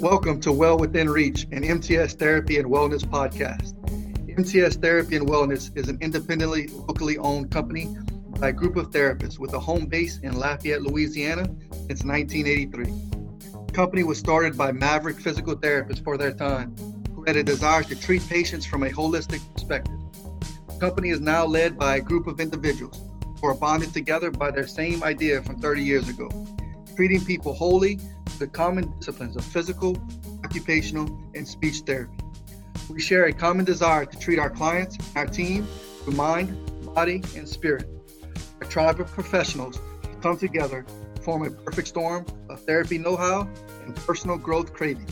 Welcome to Well Within Reach, an MTS Therapy and Wellness podcast. MTS Therapy and Wellness is an independently, locally owned company by a group of therapists with a home base in Lafayette, Louisiana since 1983. The company was started by maverick physical therapists for their time who had a desire to treat patients from a holistic perspective. The company is now led by a group of individuals who are bonded together by their same idea from 30 years ago treating people wholly the common disciplines of physical, occupational, and speech therapy. We share a common desire to treat our clients, our team, through mind, body, and spirit. A tribe of professionals come together to form a perfect storm of therapy know-how and personal growth craving.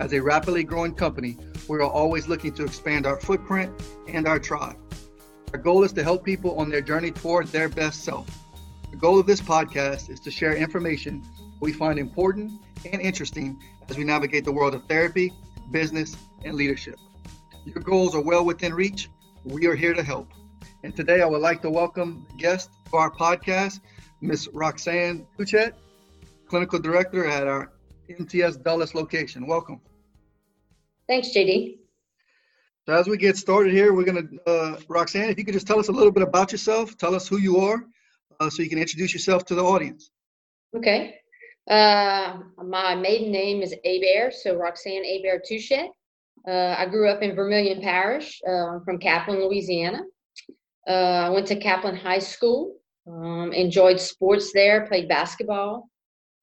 As a rapidly growing company, we are always looking to expand our footprint and our tribe. Our goal is to help people on their journey toward their best self. The goal of this podcast is to share information we find important and interesting as we navigate the world of therapy, business, and leadership. Your goals are well within reach. We are here to help. And today I would like to welcome guest to our podcast, Ms. Roxanne Touchet, Clinical Director at our MTS Dulles location. Welcome. Thanks, JD. So as we get started here, we're going to, uh, Roxanne, if you could just tell us a little bit about yourself, tell us who you are, uh, so you can introduce yourself to the audience. Okay. Uh, my maiden name is Hebert, so Roxanne Hebert Touchet. Uh, I grew up in Vermilion Parish uh, from Kaplan, Louisiana. Uh, I went to Kaplan High School, um, enjoyed sports there, played basketball.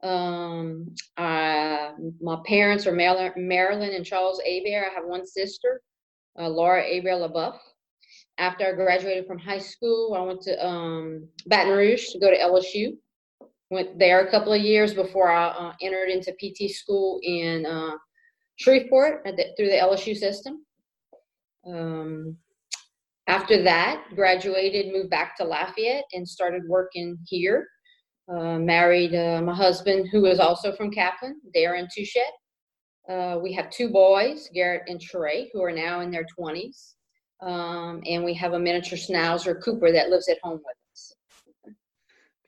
Um, my parents are Marilyn and Charles Hebert. I have one sister, uh, Laura Hebert LaBeouf. After I graduated from high school, I went to um, Baton Rouge to go to LSU went there a couple of years before I uh, entered into PT school in uh, Shreveport the, through the LSU system. Um, after that, graduated, moved back to Lafayette, and started working here. Uh, married uh, my husband, who is also from Kaplan, Darren Touchet. Uh, we have two boys, Garrett and Trey, who are now in their 20s. Um, and we have a miniature schnauzer, Cooper, that lives at home with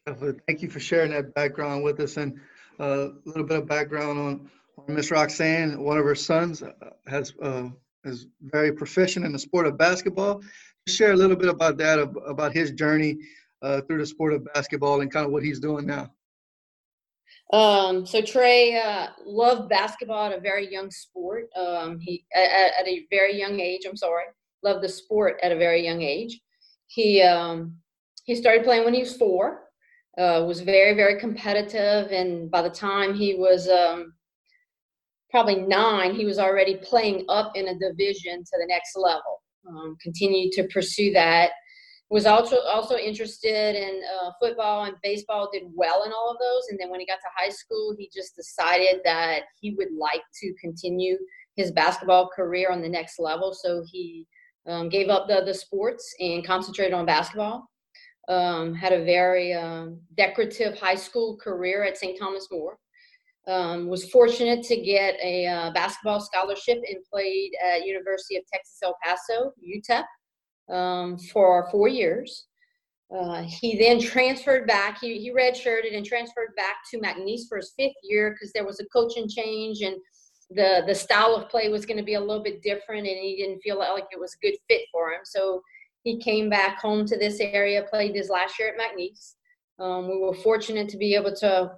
Thank you for sharing that background with us and uh, a little bit of background on, on Miss Roxanne. One of her sons uh, has uh, is very proficient in the sport of basketball. Share a little bit about that, about his journey uh, through the sport of basketball and kind of what he's doing now. Um, so Trey uh, loved basketball at a very young sport. Um, he at, at, a very young age. I'm sorry, loved the sport at a very young age. He um, he started playing when he was four uh, was very very competitive and by the time he was um, probably nine he was already playing up in a division to the next level um, continued to pursue that. Was also also interested in uh, football and baseball did well in all of those and then when he got to high school he just decided that he would like to continue his basketball career on the next level so he um, gave up the, the sports and concentrated on basketball um, had a very um, decorative high school career at St. Thomas More. Um, was fortunate to get a uh, basketball scholarship and played at University of Texas El Paso, UTEP, um, for four years. Uh, he then transferred back. He, he redshirted and transferred back to McNeese for his fifth year because there was a coaching change and the the style of play was going to be a little bit different, and he didn't feel like it was a good fit for him. So he came back home to this area, played his last year at McNeese. Um, we were fortunate to be able to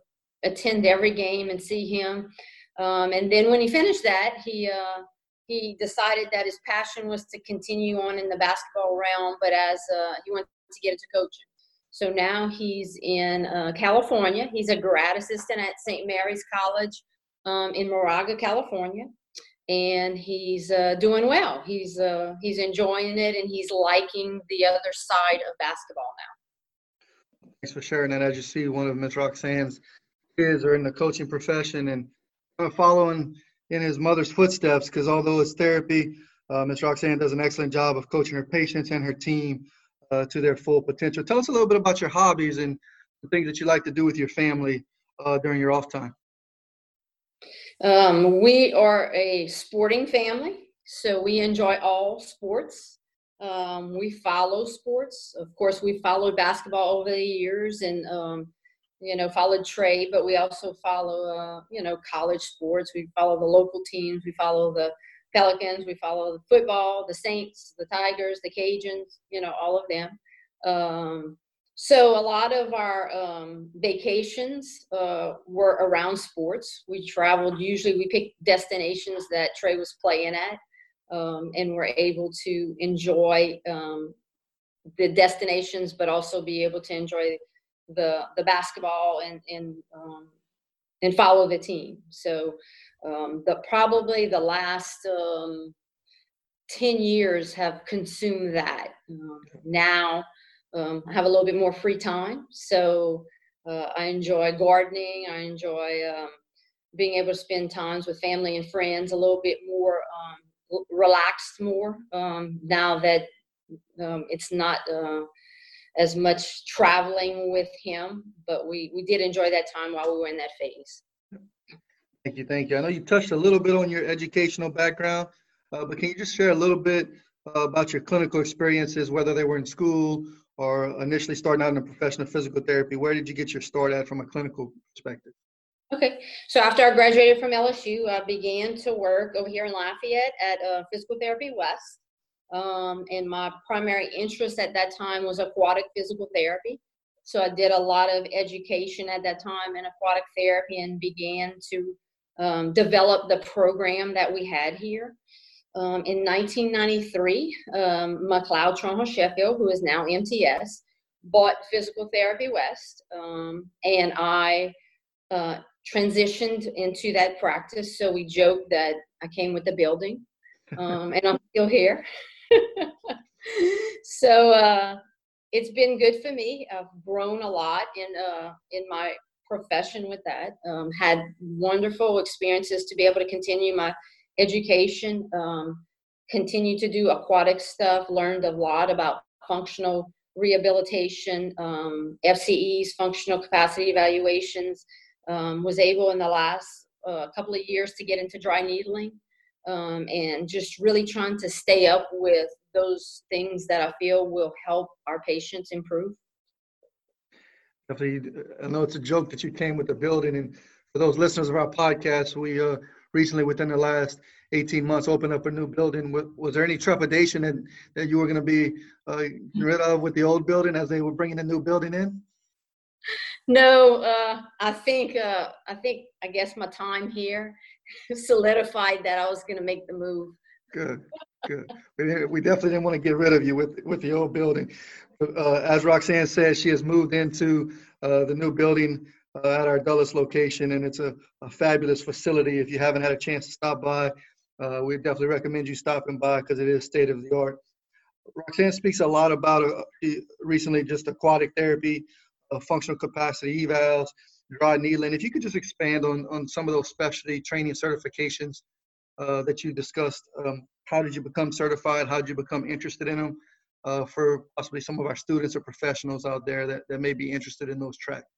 attend every game and see him. Um, and then when he finished that, he uh, he decided that his passion was to continue on in the basketball realm, but as uh, he wanted to get into coaching. So now he's in uh, California. He's a grad assistant at St. Mary's College um, in Moraga, California and he's uh, doing well. He's uh, he's enjoying it, and he's liking the other side of basketball now. Thanks for sharing that. As you see, one of Miss Roxanne's kids are in the coaching profession and kind of following in his mother's footsteps. Because although it's therapy, uh, Roxanne does an excellent job of coaching her patients and her team uh, to their full potential. Tell us a little bit about your hobbies and the things that you like to do with your family uh, during your off time. Um, we are a sporting family, so we enjoy all sports. Um, we follow sports. Of course, we followed basketball over the years, and um, you know, followed Trey, but we also follow, uh, you know, college sports. We follow the local teams. We follow the Pelicans. We follow the football, the Saints, the Tigers, the Cajuns, you know, all of them. Um, so a lot of our um, vacations uh, were around sports. We traveled. Usually, we picked destinations that Trey was playing at, um, and were able to enjoy um, the destinations, but also be able to enjoy the the basketball and and um, and follow the team. So um, the probably the last um, ten years have consumed that. Now um, I have a little bit more free time, so uh, I enjoy gardening. I enjoy um, being able to spend times with family and friends a little bit more um, relaxed more now that it's not. Uh, as much traveling with him, but we, we did enjoy that time while we were in that phase. Thank you. Thank you. I know you touched a little bit on your educational background, uh, but can you just share a little bit uh, about your clinical experiences, whether they were in school or initially starting out in a profession of physical therapy? Where did you get your start at from a clinical perspective? Okay, so after I graduated from LSU, I began to work over here in Lafayette at uh, Physical Therapy West. Um, and my primary interest at that time was aquatic physical therapy. So I did a lot of education at that time in aquatic therapy and began to um, develop the program that we had here. Um, in 1993, um, McLeod Toronto Sheffield, who is now MTS, bought Physical Therapy West, um, and I uh, transitioned into that practice. So we joked that I came with the building, um, and I'm still here. so uh, it's been good for me. I've grown a lot in uh, in my profession with that. Um, had wonderful experiences to be able to continue my education. Um, continue to do aquatic stuff. Learned a lot about functional rehabilitation, um, FCEs, functional capacity evaluations. Um, was able in the last uh, couple of years to get into dry needling um, and just really trying to stay up with those things that I feel will help our patients improve. Definitely, I know it's a joke that you came with the building, and for those listeners of our podcast, we uh, recently, within the last 18 months, opened up a new building. Was there any trepidation that, that you were going to be uh, rid of with the old building as they were bringing the new building in? No, uh, I think uh, I think I guess my time here solidified that I was going to make the move. Good, good. we definitely didn't want to get rid of you with with the old building. Uh, as Roxanne said, she has moved into uh, the new building uh, at our Dulles location, and it's a, a, fabulous facility. If you haven't had a chance to stop by, uh, we definitely recommend you stopping by because it is state of the art. Roxanne speaks a lot about uh, recently just aquatic therapy, uh, functional capacity evals, dry needling. If you could just expand on, on some of those specialty training certifications uh, that you discussed. Um, how did you become certified? How did you become interested in them uh, for possibly some of our students or professionals out there that, that may be interested in those tracks?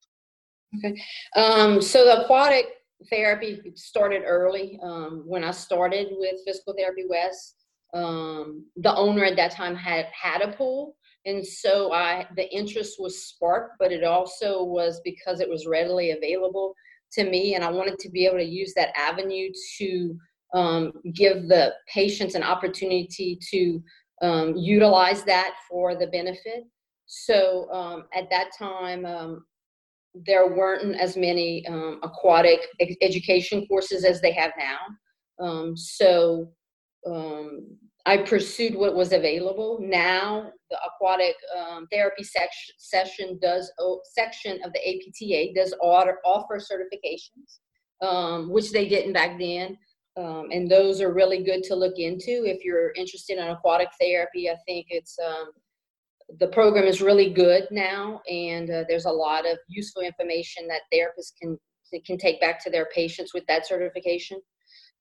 Okay. Um, so the aquatic therapy started early. Um, when I started with Physical Therapy West, um, the owner at that time had had a pool and so i the interest was sparked but it also was because it was readily available to me and i wanted to be able to use that avenue to um, give the patients an opportunity to um, utilize that for the benefit so um, at that time um, there weren't as many um, aquatic education courses as they have now um, so I pursued what was available. Now the aquatic um, therapy section session does section of the APTA does order, offer certifications, um, which they didn't back then. Um, and those are really good to look into if you're interested in aquatic therapy. I think it's um, the program is really good now, and uh, there's a lot of useful information that therapists can can take back to their patients with that certification.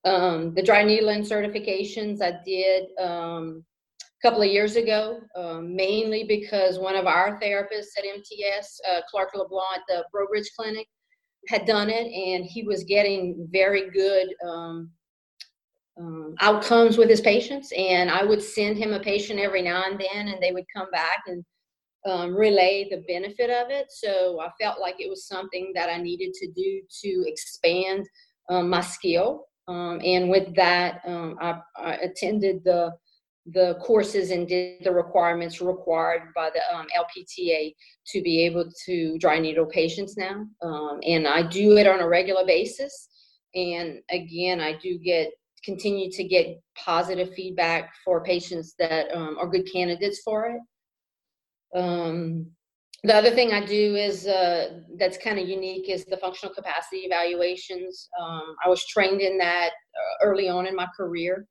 Um, the dry needling certifications I did um, a couple of years ago, um, mainly because one of our therapists at MTS, uh, Clark LeBlanc at the Breaux Bridge Clinic, had done it, and he was getting very good um, um, outcomes with his patients. And I would send him a patient every now and then, and they would come back and um, relay the benefit of it. So I felt like it was something that I needed to do to expand um, my skill. Um, and with that, um, I, I, attended the the courses and did the requirements required by the um, LPTA to be able to dry needle patients now. Um, and I do it on a regular basis. And again, I do get continue to get positive feedback for patients that um, are good candidates for it. Um, the other thing I do is uh, that's kind of unique is the functional capacity evaluations. Um, I was trained in that uh, early on in my career.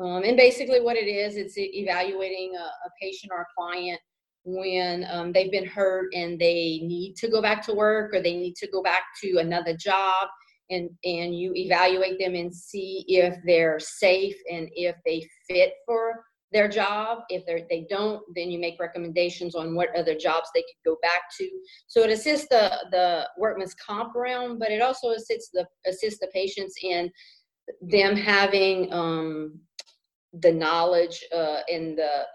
Um, and basically, what it is, it's evaluating a, a patient or a client when um, they've been hurt and they need to go back to work or they need to go back to another job and and you evaluate them and see if they're safe and if they fit for their job. If they they don't then you make recommendations on what other jobs they could go back to. So it assists the the workman's comp realm but it also assists the assists the patients in them having um, the knowledge uh, and the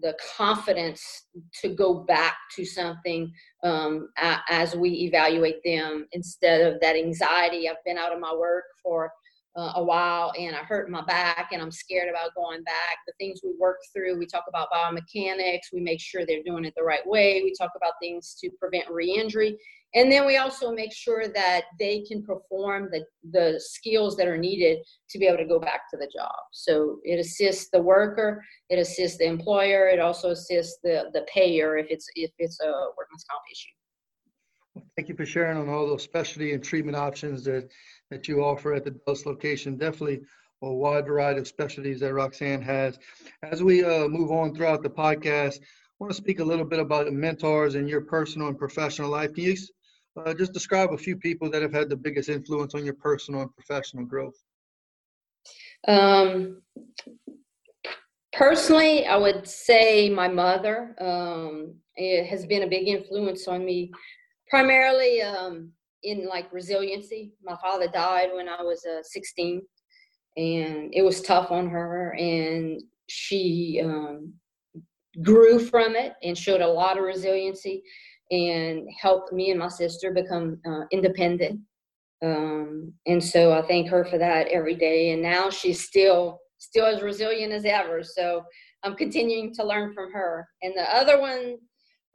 the confidence to go back to something um, a, as we evaluate them instead of that anxiety. I've been out of my work for uh, a while and I hurt my back and I'm scared about going back. The things we work through, we talk about biomechanics, we make sure they're doing it the right way. We talk about things to prevent re-injury. And then we also make sure that they can perform the, the skills that are needed to be able to go back to the job. So it assists the worker, it assists the employer, it also assists the, the payer if it's if it's a workman's comp issue. Thank you for sharing on all those specialty and treatment options that that you offer at the Dulles location. Definitely a wide variety of specialties that Roxanne has. As we uh, move on throughout the podcast, I want to speak a little bit about mentors in your personal and professional life. Can you uh, just describe a few people that have had the biggest influence on your personal and professional growth? Um, personally, I would say my mother um, has been a big influence on me, primarily um, in like resiliency. My father died when I was uh, 16, and it was tough on her, and she um, grew from it and showed a lot of resiliency and helped me and my sister become uh, independent. Um, and so I thank her for that every day. And now she's still still as resilient as ever. So I'm continuing to learn from her. And the other one,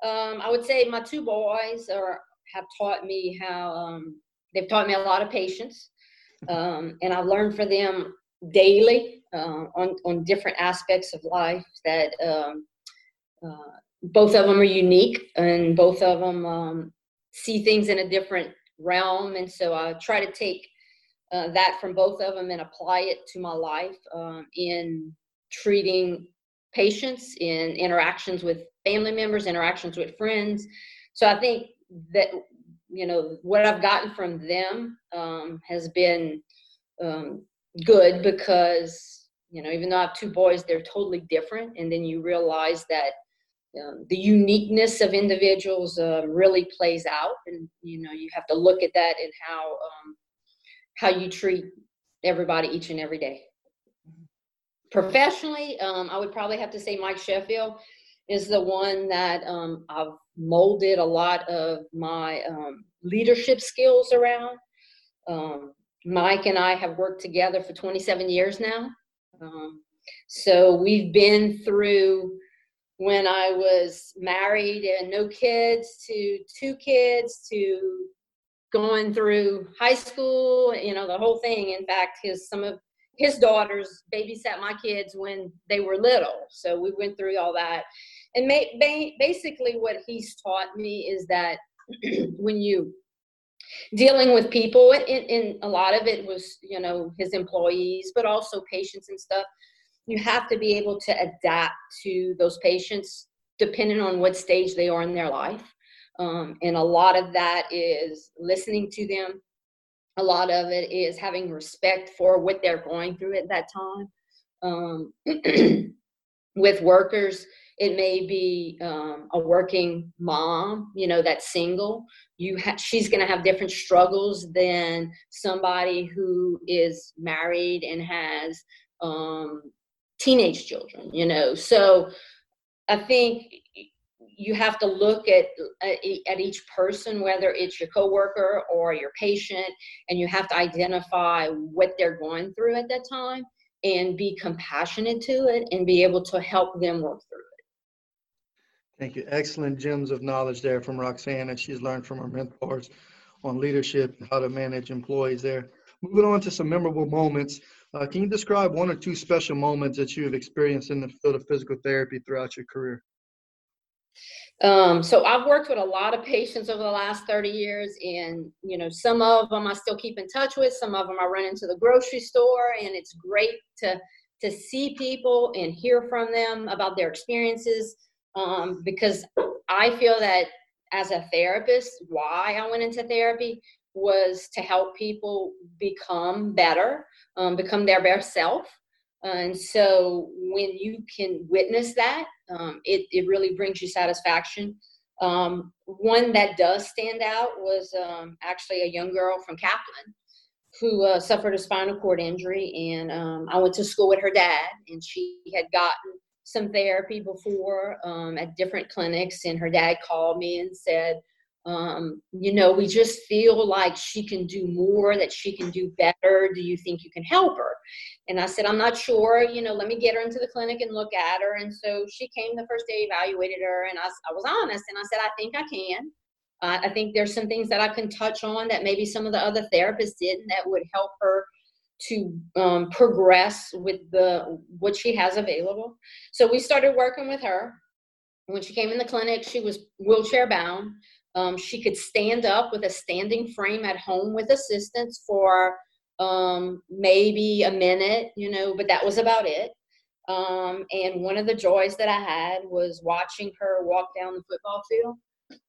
um, I would say my two boys are have taught me how um, they've taught me a lot of patience, um, and I've learned from them daily uh, on on different aspects of life that um, uh, both of them are unique and both of them um, see things in a different realm, and so I try to take uh, that from both of them and apply it to my life um, in treating patients in interactions with family members interactions with friends. So i think that you know what I've gotten from them um, has been um, good because you know even though I have two boys, they're totally different, and then you realize that um, the uniqueness of individuals uh, really plays out, and you know you have to look at that and how um, how you treat everybody each and every day. Professionally, um, I would probably have to say Mike Sheffield is the one that um, I've molded a lot of my leadership skills around. Mike and I have worked together for 27 years now. So we've been through when I was married and no kids to two kids to going through high school, you know, the whole thing. In fact, his some of his daughters babysat my kids when they were little. So we went through all that and may, basically what he's taught me is that when you dealing with people and, and a lot of it was you know his employees but also patients and stuff you have to be able to adapt to those patients depending on what stage they are in their life. Um, and a lot of that is listening to them. A lot of it is having respect for what they're going through at that time. Um, with workers it may be um, a working mom you know that's single. You ha- she's going to have different struggles than somebody who is married and has um, teenage children you know? So i think you have to look at uh, at each person whether it's your coworker or your patient and you have to identify what they're going through at that time and be compassionate to it and be able to help them work through it. Thank you. Excellent gems of knowledge there from roxanne as she's learned from her mentors on leadership and how to manage employees there moving on to some memorable moments uh, can you describe one or two special moments that you have experienced in the field of physical therapy throughout your career um, so I've worked with a lot of patients over the last 30 years, and you know, some of them I still keep in touch with. Some of them I run into the grocery store, and it's great to to see people and hear from them about their experiences. Um, because I feel that as a therapist, why I went into therapy was to help people become better, um, become their best self, and so when you can witness that, um, it, it really brings you satisfaction. Um, one that does stand out was um, actually a young girl from Kaplan who uh, suffered a spinal cord injury. And um, I went to school with her dad, and she had gotten some therapy before um, at different clinics. And her dad called me and said, um, you know, we just feel like she can do more, that she can do better. Do you think you can help her? And I said, I'm not sure, you know, let me get her into the clinic and look at her. And so she came the first day, evaluated her, and I, I was honest and I said, I think I can. Uh, I think there's some things that I can touch on that maybe some of the other therapists didn't that would help her to um, progress with the what she has available. So we started working with her. When she came in the clinic, she was wheelchair bound. Um, she could stand up with a standing frame at home with assistance for um, maybe a minute, you know, but that was about it. Um, and one of the joys that I had was watching her walk down the football field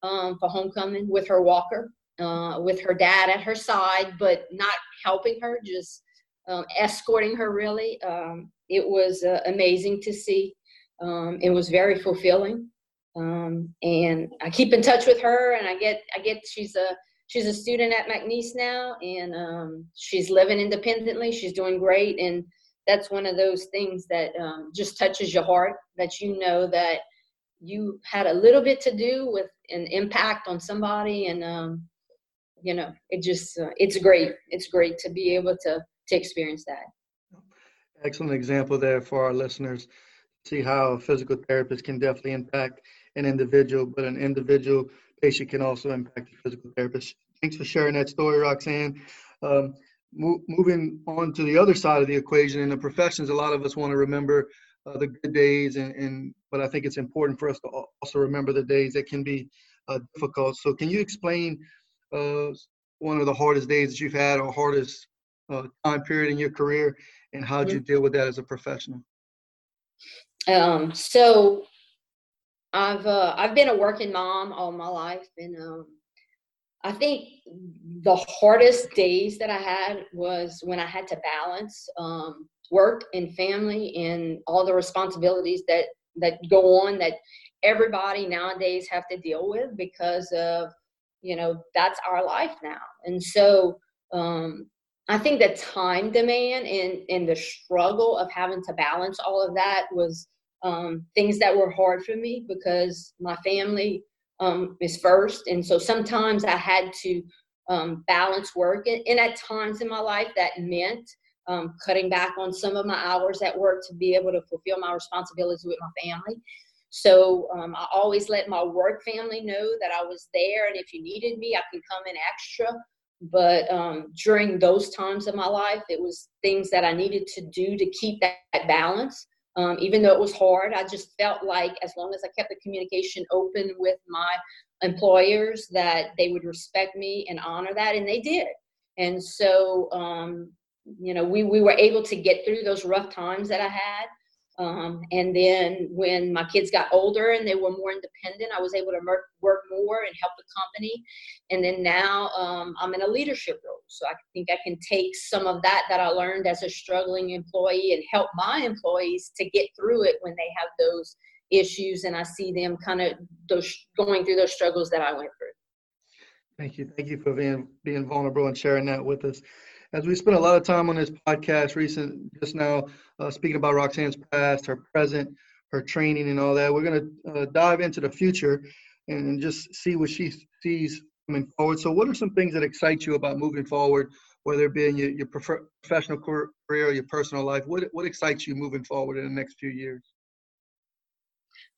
um, for homecoming with her walker, uh, with her dad at her side, but not helping her, just um, escorting her really. Um, it was uh, amazing to see. It was very fulfilling. Um, and I keep in touch with her, and I get I get she's a she's a student at McNeese now, and um, she's living independently. She's doing great, and that's one of those things that um, just touches your heart. That you know that you had a little bit to do with an impact on somebody, and um, you know it just uh, it's great. It's great to be able to to experience that. Excellent example there for our listeners. See how a physical therapist can definitely impact an individual, but an individual patient can also impact the physical therapist. Thanks for sharing that story, Roxanne. Um, mo- moving on to the other side of the equation in the professions, a lot of us want to remember uh, the good days, and, and, but I think it's important for us to also remember the days that can be uh, difficult. So, can you explain uh, one of the hardest days that you've had, or hardest uh, time period in your career, and how did mm-hmm. you deal with that as a professional? Um, so I've uh, I've been a working mom all my life, and um, I think the hardest days that I had was when I had to balance um, work and family and all the responsibilities that that go on that everybody nowadays have to deal with because of you know that's our life now, and so um, I think the time demand and and the struggle of having to balance all of that was um, things that were hard for me because my family um, is first. And so sometimes I had to um, balance work. And, and, at times in my life, that meant um, cutting back on some of my hours at work to be able to fulfill my responsibilities with my family. So um, I always let my work family know that I was there. And if you needed me, I can come in extra. But um, during those times of my life, it was things that I needed to do to keep that, that balance. Um, even though it was hard, I just felt like as long as I kept the communication open with my employers, that they would respect me and honor that, and they did. And so, um, you know, we, we were able to get through those rough times that I had. Um, and then when my kids got older and they were more independent, I was able to work more and help the company. And then now um, I'm in a leadership role. So I think I can take some of that that I learned as a struggling employee and help my employees to get through it when they have those issues and I see them kind of those going through those struggles that I went through. Thank you. Thank you for being being vulnerable and sharing that with us as we spent a lot of time on this podcast recent just now uh, speaking about roxanne's past her present her training and all that. We're going to uh, dive into the future and just see what she sees coming forward. So, what are some things that excite you about moving forward, whether it be in your, your professional career or your personal life? What what excites you moving forward in the next few years?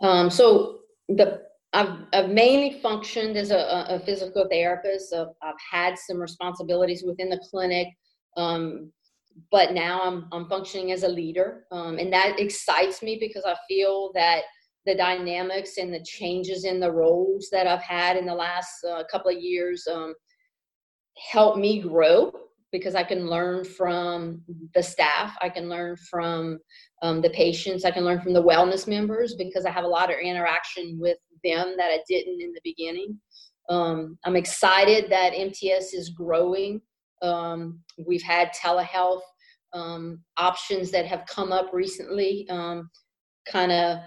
Um, so the I've, I've mainly functioned as a, a physical therapist. I've, I've, had some responsibilities within the clinic, um, but now I'm, I'm functioning as a leader. Um, and that excites me because I feel that the dynamics and the changes in the roles that I've had in the last uh, couple of years um, help me grow because I can learn from the staff, I can learn from um, the patients, I can learn from the wellness members because I have a lot of interaction with them that I didn't in the beginning. Um, I'm excited that MTS is growing. Um, we've had telehealth um, options that have come up recently, um, kind of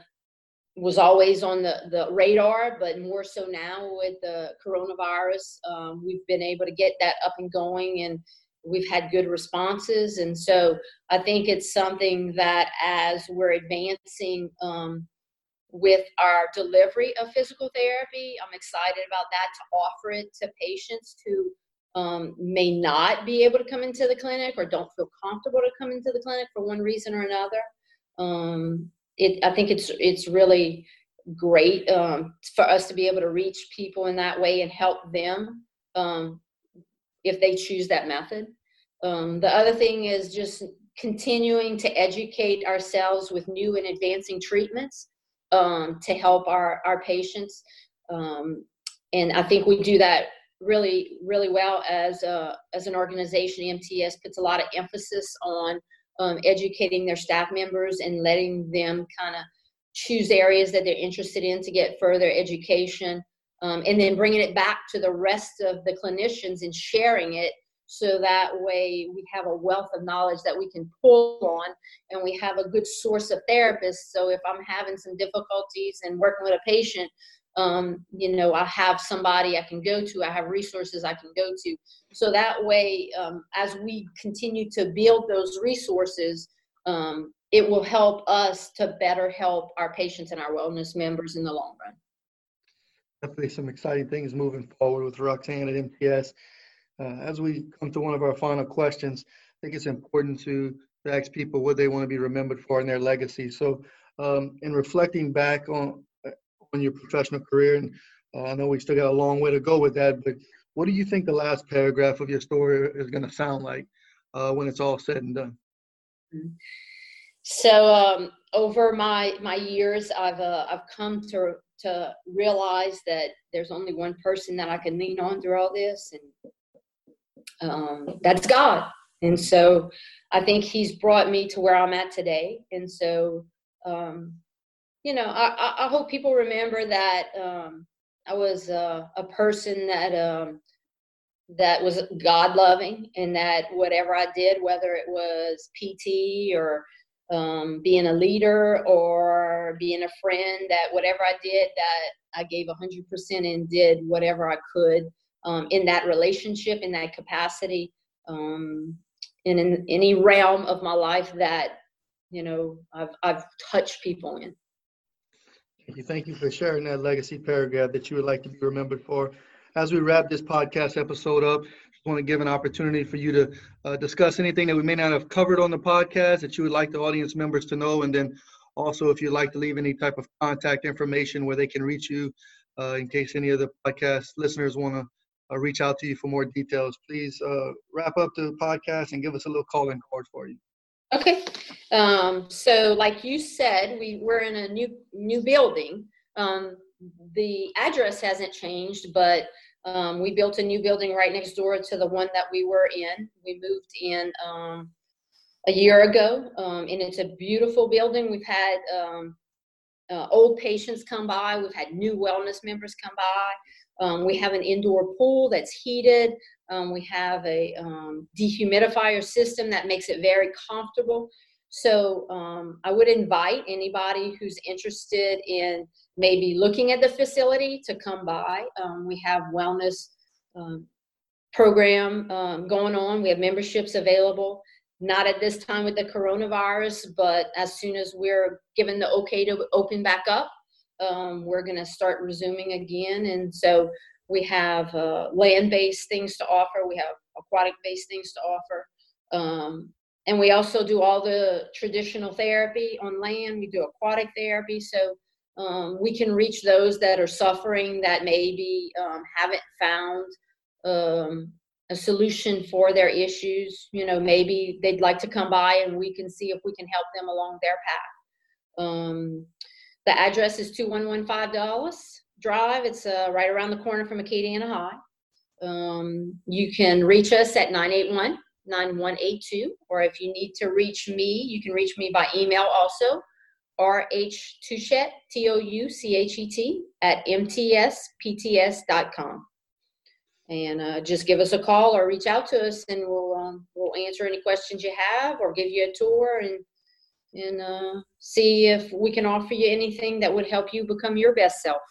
was always on the, the radar, but more so now with the coronavirus, um, we've been able to get that up and going and we've had good responses. And so I think it's something that as we're advancing um, with our delivery of physical therapy, I'm excited about that to offer it to patients who um, may not be able to come into the clinic or don't feel comfortable to come into the clinic for one reason or another. Um, it, I think it's it's really great um, for us to be able to reach people in that way and help them um, if they choose that method. Um, the other thing is just continuing to educate ourselves with new and advancing treatments um, to help our, our patients. And I think we do that really, really well as, a, as an organization. MTS puts a lot of emphasis on um, educating their staff members and letting them kind of choose areas that they're interested in to get further education. Um, and then bringing it back to the rest of the clinicians and sharing it so that way we have a wealth of knowledge that we can pull on and we have a good source of therapists so if i'm having some difficulties and working with a patient um, you know i have somebody i can go to i have resources i can go to. So that way um, as we continue to build those resources um, it will help us to better help our patients and our wellness members in the long run. Definitely some exciting things moving forward with roxanne at mts uh, as we come to one of our final questions, I think it's important to, to ask people what they want to be remembered for in their legacy. So, um, in reflecting back on on your professional career, and uh, I know we still got a long way to go with that, but what do you think the last paragraph of your story is going to sound like uh, when it's all said and done? So, um, over my my years, I've uh, I've come to to realize that there's only one person that I can lean on through all this, and um, that's God. And so I think He's brought me to where I'm at today. And so, um, you know, I, I, hope people remember that um, I was a, a person that um, that was God loving, and that whatever I did, whether it was PT or um, being a leader or being a friend, that whatever I did, that I gave 100% and did whatever I could um, in that relationship, in that capacity, um, and in any realm of my life that you know I've I've touched people in. Thank you. Thank you for sharing that legacy paragraph that you would like to be remembered for. As we wrap this podcast episode up, just want to give an opportunity for you to uh, discuss anything that we may not have covered on the podcast that you would like the audience members to know, and then also if you'd like to leave any type of contact information where they can reach you uh, in case any of the podcast listeners want to uh, reach out to you for more details. Please uh, wrap up the podcast and give us a little calling card for you. Okay. Um, so, like you said, we we're in a new new building. Um, the address hasn't changed, but um, we built a new building right next door to the one that we were in. We moved in um, a year ago, um, and it's a beautiful building. We've had um, uh, old patients come by. We've had new wellness members come by. Um, we have an indoor pool that's heated. Um, we have a um, dehumidifier system that makes it very comfortable. So um, I would invite anybody who's interested in maybe looking at the facility to come by. Um, we have wellness um, program going on. We have memberships available. not at this time with the coronavirus, but as soon as we're given the okay to open back up, um, we're going to start resuming again. And so we have uh, land-based things to offer. We have aquatic-based things to offer. Um, and we also do all the traditional therapy on land. We do aquatic therapy. So um, we can reach those that are suffering that maybe um, haven't found um, a solution for their issues. You know, maybe they'd like to come by and we can see if we can help them along their path. Um, the address is 2115 Dulles Drive. It's uh, right around the corner from Acadiana High. Um, you can reach us at 981 9182, or if you need to reach me, you can reach me by email also, rhtouchet, T O U C H E T, at mtspts.com and uh, just give us a call or reach out to us and we'll um, we'll answer any questions you have or give you a tour and and uh, see if we can offer you anything that would help you become your best self.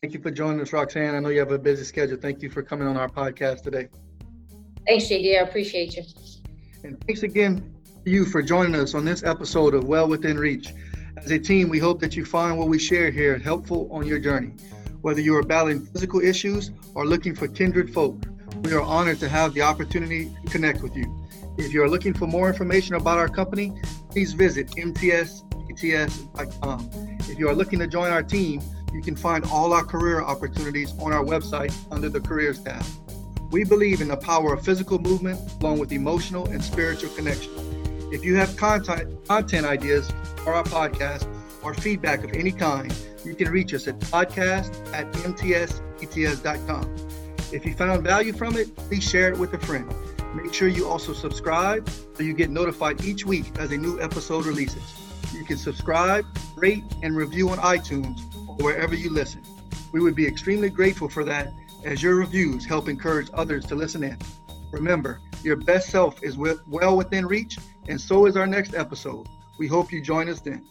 Thank you for joining us, Roxanne. I know you have a busy schedule. Thank you for coming on our podcast today. Thanks, JD. I appreciate you. And thanks again to you for joining us on this episode of Well Within Reach. As a team, we hope that you find what we share here helpful on your journey. Whether you are battling physical issues or looking for kindred folk, we are honored to have the opportunity to connect with you. If you are looking for more information about our company, please visit mtspts.com. If you are looking to join our team, you can find all our career opportunities on our website under the Careers tab. We believe in the power of physical movement along with emotional and spiritual connection. If you have content, content ideas for our podcast or feedback of any kind, you can reach us at podcast at mtspts.com. If you found value from it, please share it with a friend. Make sure you also subscribe so you get notified each week as a new episode releases. You can subscribe, rate, and review on iTunes wherever you listen. We would be extremely grateful for that as your reviews help encourage others to listen in. Remember, your best self is well within reach, and so is our next episode. We hope you join us then.